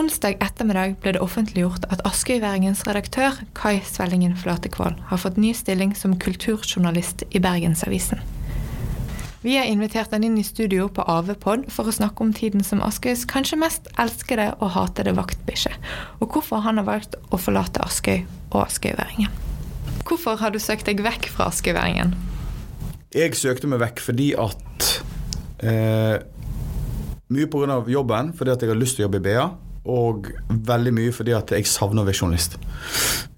Onsdag ettermiddag ble det offentliggjort at Askøyværingens redaktør Kai Svellingen Flatekvål har fått ny stilling som kulturjournalist i Bergensavisen. Vi har invitert han inn i studio på AV-pod for å snakke om tiden som Askøys kanskje mest elskede og hatede vaktbikkje, og hvorfor han har valgt å forlate Askøy og askøyværingen. Hvorfor har du søkt deg vekk fra askøyværingen? Jeg søkte meg vekk fordi at eh, Mye pga. jobben, fordi at jeg har lyst til å jobbe i BA og veldig mye fordi at jeg savner å være journalist.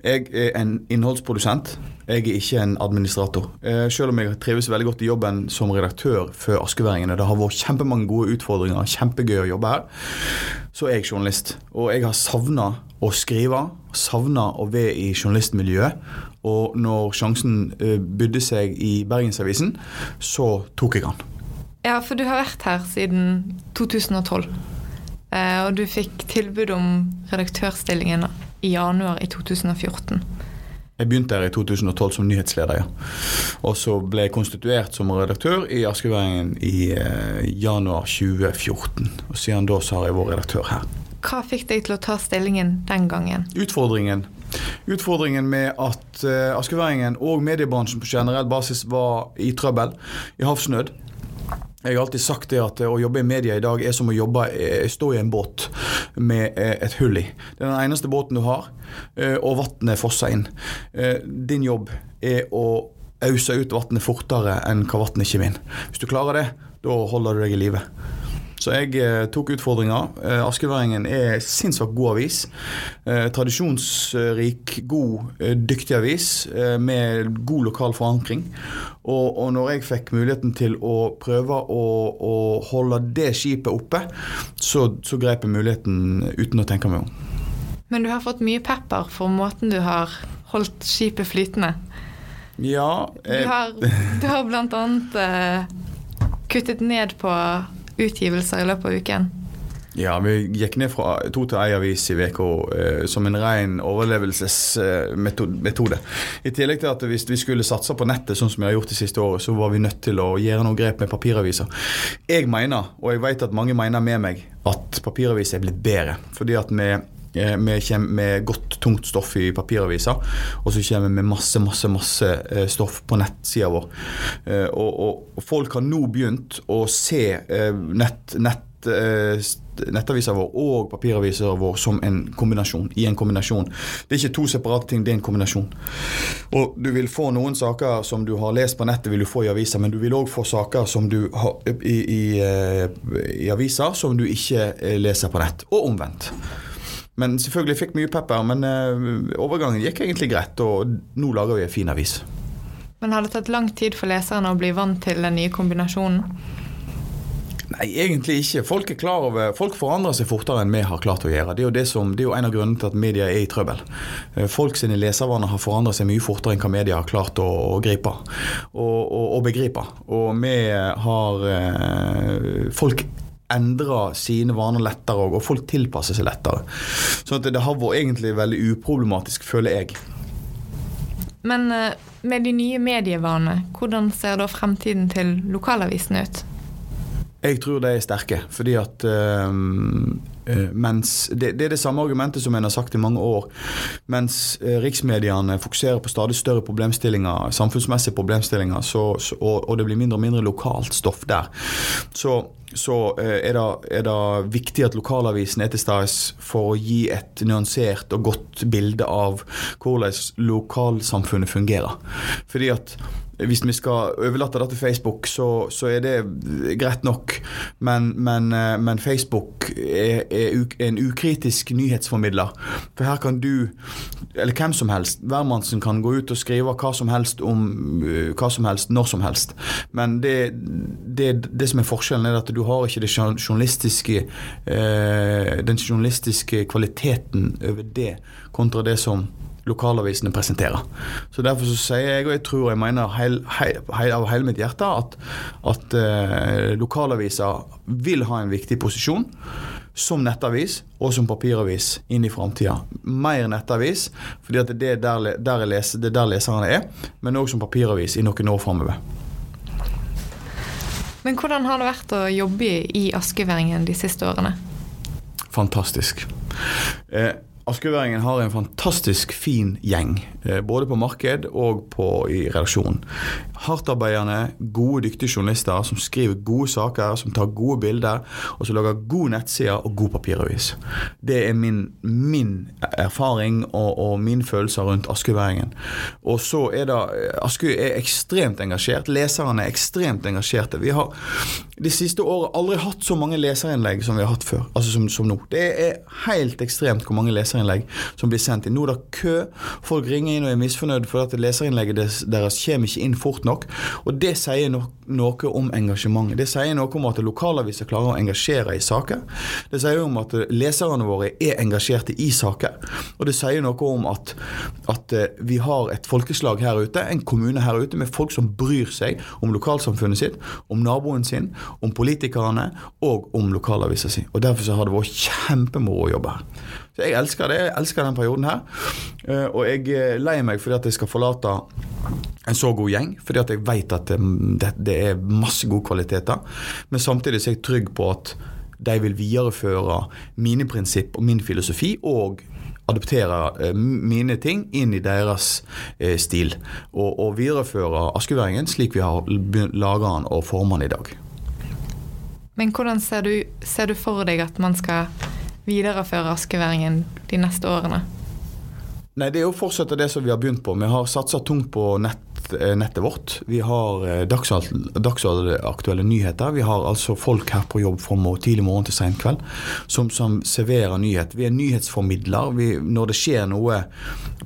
Jeg er en innholdsprodusent. Jeg er ikke en administrator. Eh, selv om jeg trives veldig godt i jobben som redaktør for Askeværingene, det har vært kjempemange gode utfordringer, kjempegøy å jobbe her, så er jeg journalist. Og jeg har savna å skrive, savna å være i journalistmiljøet. Og når sjansen eh, bydde seg i Bergensavisen, så tok jeg den. Ja, for du har vært her siden 2012. Eh, og du fikk tilbud om redaktørstillingen i januar i 2014. Jeg begynte her i 2012 som nyhetsleder, ja. Og så ble jeg konstituert som redaktør i Askeværingen i eh, januar 2014. Og siden da så har jeg vært redaktør her. Hva fikk deg til å ta stillingen den gangen? Utfordringen. Utfordringen med at eh, askeværingen og mediebransjen på generell basis var i trøbbel, i havsnød. Jeg har alltid sagt det at å jobbe i media i dag er som å jobbe, eh, stå i en båt med eh, et hull i. Det er den eneste båten du har, eh, og vannet fosser inn. Din jobb er å ause ut vannet fortere enn hva vannet kommer inn. Hvis du klarer det, da holder du deg i live. Så jeg eh, tok utfordringa. Eh, Askeværingen er sinnssykt god avis. Eh, tradisjonsrik, god, dyktig avis med god lokal forankring. Og, og, når jeg fikk muligheten til å prøve å, å holde det skipet oppe, så, så grep jeg muligheten uten å tenke meg om. Men du har fått mye pepper for måten du har holdt skipet flytende. Ja. Jeg... Du har, du har annet eh, kuttet ned på utgivelser i løpet av uken? Ja, vi gikk ned fra to til ei avis i uka eh, som en ren overlevelsesmetode. I tillegg til at hvis vi skulle satse på nettet, sånn som vi har gjort de siste året, så var vi nødt til å gjøre noen grep med papiraviser. Jeg mener, og jeg vet at mange mener med meg, at papiraviser er blitt bedre. Fordi at vi vi eh, kommer med godt, tungt stoff i papiraviser, og så kommer vi med masse, masse masse eh, stoff på nettsida vår. Og, og, og, folk har nå begynt å se nett, nett nettaviser vår og papiraviser vår som en kombinasjon. I en kombinasjon. Det er ikke to separate ting, det er en kombinasjon. Og Du vil få noen saker som du har lest på nettet, vil du få i aviser, men du vil òg få saker som du har i, i, i aviser som du ikke leser på nett, og omvendt. Men selvfølgelig fikk mye pepper. Men uh, overgangen gikk egentlig greit, og nå lager vi en fin avis. Men har det tatt lang tid for leserne å bli vant til den nye kombinasjonen? Nei, egentlig ikke. Folk er klar over, folk forandrer seg fortere enn vi har klart å gjøre. Det er jo, det som, det er jo en av grunnene til at media er i trøbbel. Eh, folk sine leservaner har forandret seg mye fortere enn hva media har klart å, å gripe og, og, og, begripe. Og vi har eh, Folk endrer sine vaner lettere, og folk tilpasser seg lettere. Så det har vært egentlig veldig uproblematisk, føler jeg. Men eh, med de nye medievanene, hvordan ser da fremtiden til lokalavisen ut? Jeg tror de er sterke. fordi at øh, mens det, det, er det samme argumentet som en har sagt i mange år. Mens uh, riksmediene fokuserer på stadig større problemstillinger, samfunnsmessige problemstillinger, så, så, og, og, det blir mindre og mindre lokalt stoff der, så så er det, er det, viktig at lokalavisen er til stede for å gi et nyansert og godt bilde av hvordan lokalsamfunnet fungerer. Fordi at hvis vi skal overlate det til Facebook, så, så er det greit nok. Men, men, eh, men Facebook er, er, en ukritisk nyhetsformidler. For her kan du, eller hvem som helst, hvermannsen kan gå ut og skrive hva som helst om eh, hva som helst, når som helst. Men det, det, det som er forskjellen, er at du har ikke journalistiske, eh, den journalistiske kvaliteten over det kontra det som lokalavisene presenterer. Så Derfor så sier jeg, og jeg tror jeg mener heil, heil, heil, av hele mitt hjerte, at, at eh, lokalaviser vil ha en viktig posisjon som nettavis og som papiravis inn i framtida. Mer nettavis, fordi at det er der, der, leser, det er der leserne er, men òg som papiravis i noen år framover. Men hvordan har det vært å jobbe i Askeværingen de siste årene? Fantastisk. Eh, Askøyværingen har en fantastisk fin gjeng, eh, både på marked og på, i redaksjonen. Hardtarbeidende, gode, dyktige journalister som skriver gode saker, som tar gode bilder, og som lager gode nettsider og god papiravis. Det er min, min erfaring og, og mine følelser rundt Askeværingen. Og så er det Askøy er ekstremt engasjert. Leserne er ekstremt engasjerte. Vi har de siste året aldri hatt så mange leserinnlegg som vi har hatt før. Altså som, som nå. Det er helt ekstremt hvor mange leserinnlegg som blir sendt inn. Nå er det kø. Folk ringer inn og er misfornøyd for at leserinnlegget deres kommer ikke inn fort nok. Og det sier no noe om engasjementet. Det sier noe om at lokalaviser klarer å engasjere i saker. Det sier om at leserne våre er engasjerte i saker. Og det sier noe om at, at eh, vi har et folkeslag her ute, en kommune her ute, med folk som bryr seg om lokalsamfunnet sitt, om naboen sin, om politikerne og om lokalavisa si. Og Derfor så har det vært kjempemoro å jobbe her. Så jeg elsker det. Jeg elsker den perioden her. Eh, og jeg er lei meg fordi at jeg skal forlate en så god gjeng, fordi at jeg vet at det, det er masse gode kvaliteter. Men samtidig så er jeg trygg på at de vil videreføre mine prinsipp og min filosofi, og adoptere eh, mine ting inn i deres eh, stil. Og, og videreføre askeværingen slik vi har laga den og forma den i dag. Men hvordan ser du, ser du for deg at man skal videreføre askeværingen de neste årene? Nei, Det er å fortsette det som vi har begynt på. Vi har satsa tungt på nett Eh, nettet vårt. Vi har eh, dagsaktuelle nyheter. Vi har altså folk her på jobb fra tidlig morgen til sen kveld som, som, serverer nyhet. Vi er nyhetsformidler. Vi, når det skjer noe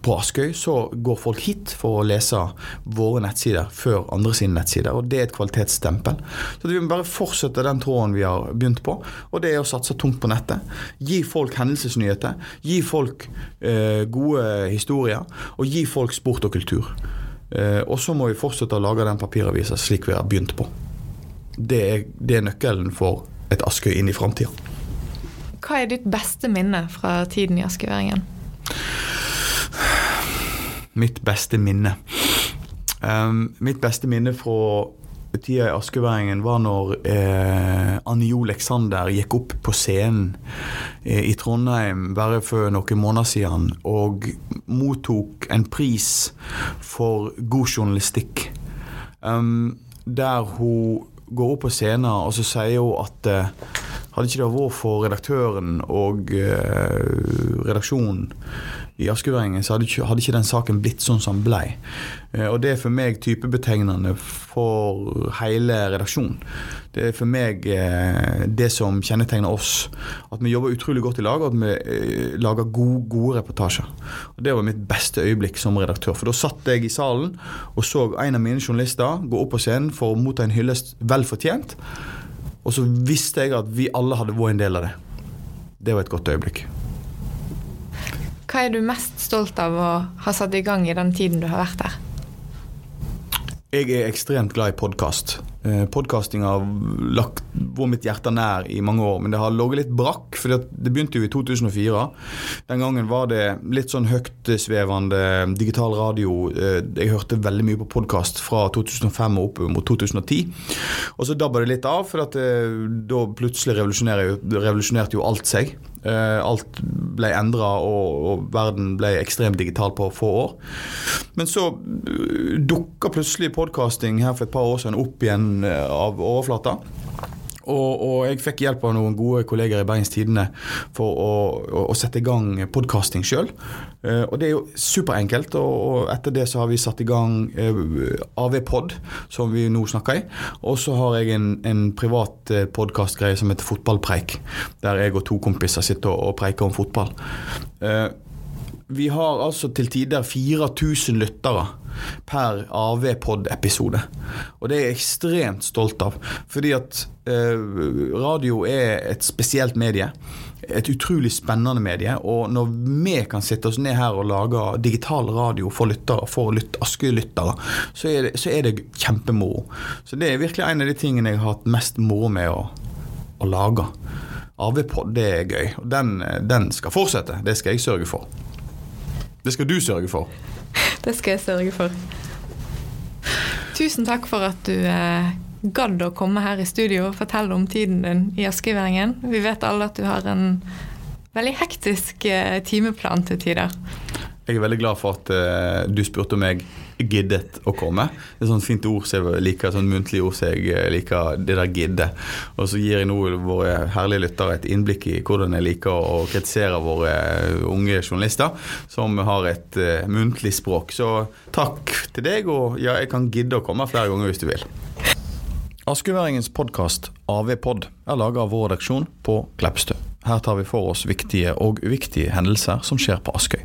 på Askøy, så går folk hit for å lese våre nettsider før andre sine nettsider. og Det er et kvalitetsstempel. Så Vi må bare fortsette den tråden vi har begynt på, og det er å satse tungt på nettet. Gi folk hendelsesnyheter. Gi folk eh, gode historier. Og gi folk sport og kultur. Eh, og så må vi fortsette å lage den papiravisa slik vi har begynt på. Det er, det er nøkkelen for et Askøy inn i framtida. Hva er ditt beste minne fra tiden i Askøyværingen? Mitt beste minne. Um, mitt beste minne fra tida i Askeværingen var når eh, Anne Jo Leksander gikk opp på scenen eh, i Trondheim bare for noen måneder siden og mottok en pris for god journalistikk. Um, der hun går opp på scenen og så sier hun at eh, hadde ikke det vært for redaktøren og eh, redaksjonen i Askeværingen, så hadde ikke, hadde ikke, den saken blitt sånn som den ble. Eh, og det er for meg typebetegnende for hele redaksjonen. Det er for meg eh, det som kjennetegner oss. At vi jobber utrolig godt i lag, og at vi eh, lager gode, gode reportasjer. Og Det var mitt beste øyeblikk som redaktør. For da satt jeg i salen og så en av mine journalister gå opp på scenen for å motta en hyllest vel fortjent. Og så visste jeg at vi alle hadde vært en del av det. Det var et godt øyeblikk. Hva er du mest stolt av å ha satt i gang i den tiden du har vært her? Jeg er ekstremt glad i podkast. Eh, Podkasting har lagt hvor mitt hjerte nær i mange år, men det har ligget litt brakk. For det begynte jo i 2004. Den gangen var det litt sånn høytsvevende digital radio. Eh, jeg hørte veldig mye på podkast fra 2005 og opp mot 2010. Og så dabba det litt av, for eh, da plutselig revolusjonerte jo alt seg. Alt ble endra, og, verden ble ekstremt digital på få år. Men så dukka plutselig podkasting her for et par år siden opp igjen Eh, av overflata. Og, og, jeg fikk hjelp av noen gode kolleger i Bergens Tidende for å, å, å sette i gang podkasting sjøl. Uh, og det er jo superenkelt. Og, etter det så har vi satt i gang eh, AV-pod, som vi nå snakker i. Og så har jeg en, en privat uh, podkastgreie som heter Fotballpreik. Der jeg og to kompiser sitter og, preiker om fotball. Uh, vi har altså til tider 4000 lyttere per AV-pod-episode. Og det er jeg ekstremt stolt av. Fordi at eh, radio er et spesielt medie. Et utrolig spennende medie. Og når vi kan sitte oss ned her og lage digital radio for lyttere, for lyt, Askøy-lyttere, så, så, er det kjempemoro. Så det er virkelig en av de tingene jeg har hatt mest moro med å, å lage. AV-pod, det er gøy. Og den, den skal fortsette. Det skal jeg sørge for. Det skal du sørge for. Det skal jeg sørge for. Tusen takk for at du eh, gadd å komme her i studio og fortelle om tiden din i askeværingen. Vi vet alle at du har en veldig hektisk eh, timeplan til tider. Jeg er veldig glad for at eh, du spurte om jeg giddet å komme. Det er sånn fint ord som jeg liker, sånn muntlig ord som jeg eh, liker, det der gidde. Og så gir jeg nå våre herlige lyttere et innblikk i hvordan jeg liker å kritisere våre unge journalister som har et uh, muntlig språk. Så takk til deg, og ja, jeg kan gidde å komme flere ganger hvis du vil. Askeværingens podkast AV-pod er laga av vår redaksjon på Kleppstø. Her tar vi for oss viktige og uviktige hendelser som skjer på Askøy.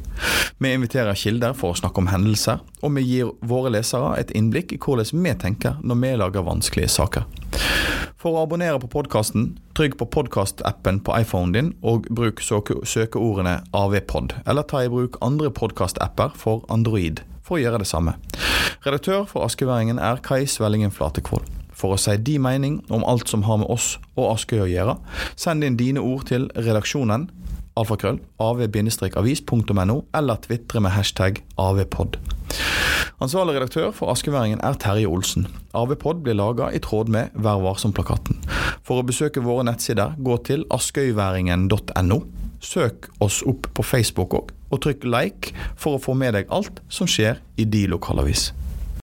Vi inviterer kilder for å snakke om hendelser, og vi gir våre lesere et innblikk i hvordan vi tenker når vi lager vanskelige saker. For å abonnere på podkasten, trygg på podkastappen på iPhonen din, og bruk søkeordene AVPod, eller ta i bruk andre podkastapper for Android for å gjøre det samme. Redaktør for Askeværingen er Kai Svellingen Flatekvold. For å si de mening om alt som har med oss og Askøy å gjøre, send inn dine ord til redaksjonen alfakrøll av-avis.no, eller tvitre med hashtag avpod. Ansvarlig redaktør for Askeværingen er Terje Olsen. AVPod blir laga i tråd med Vær varsom-plakaten. For å besøke våre nettsider, gå til askøyværingen.no. Søk oss opp på Facebook òg, og trykk like for å få med deg alt som skjer i de lokalavis.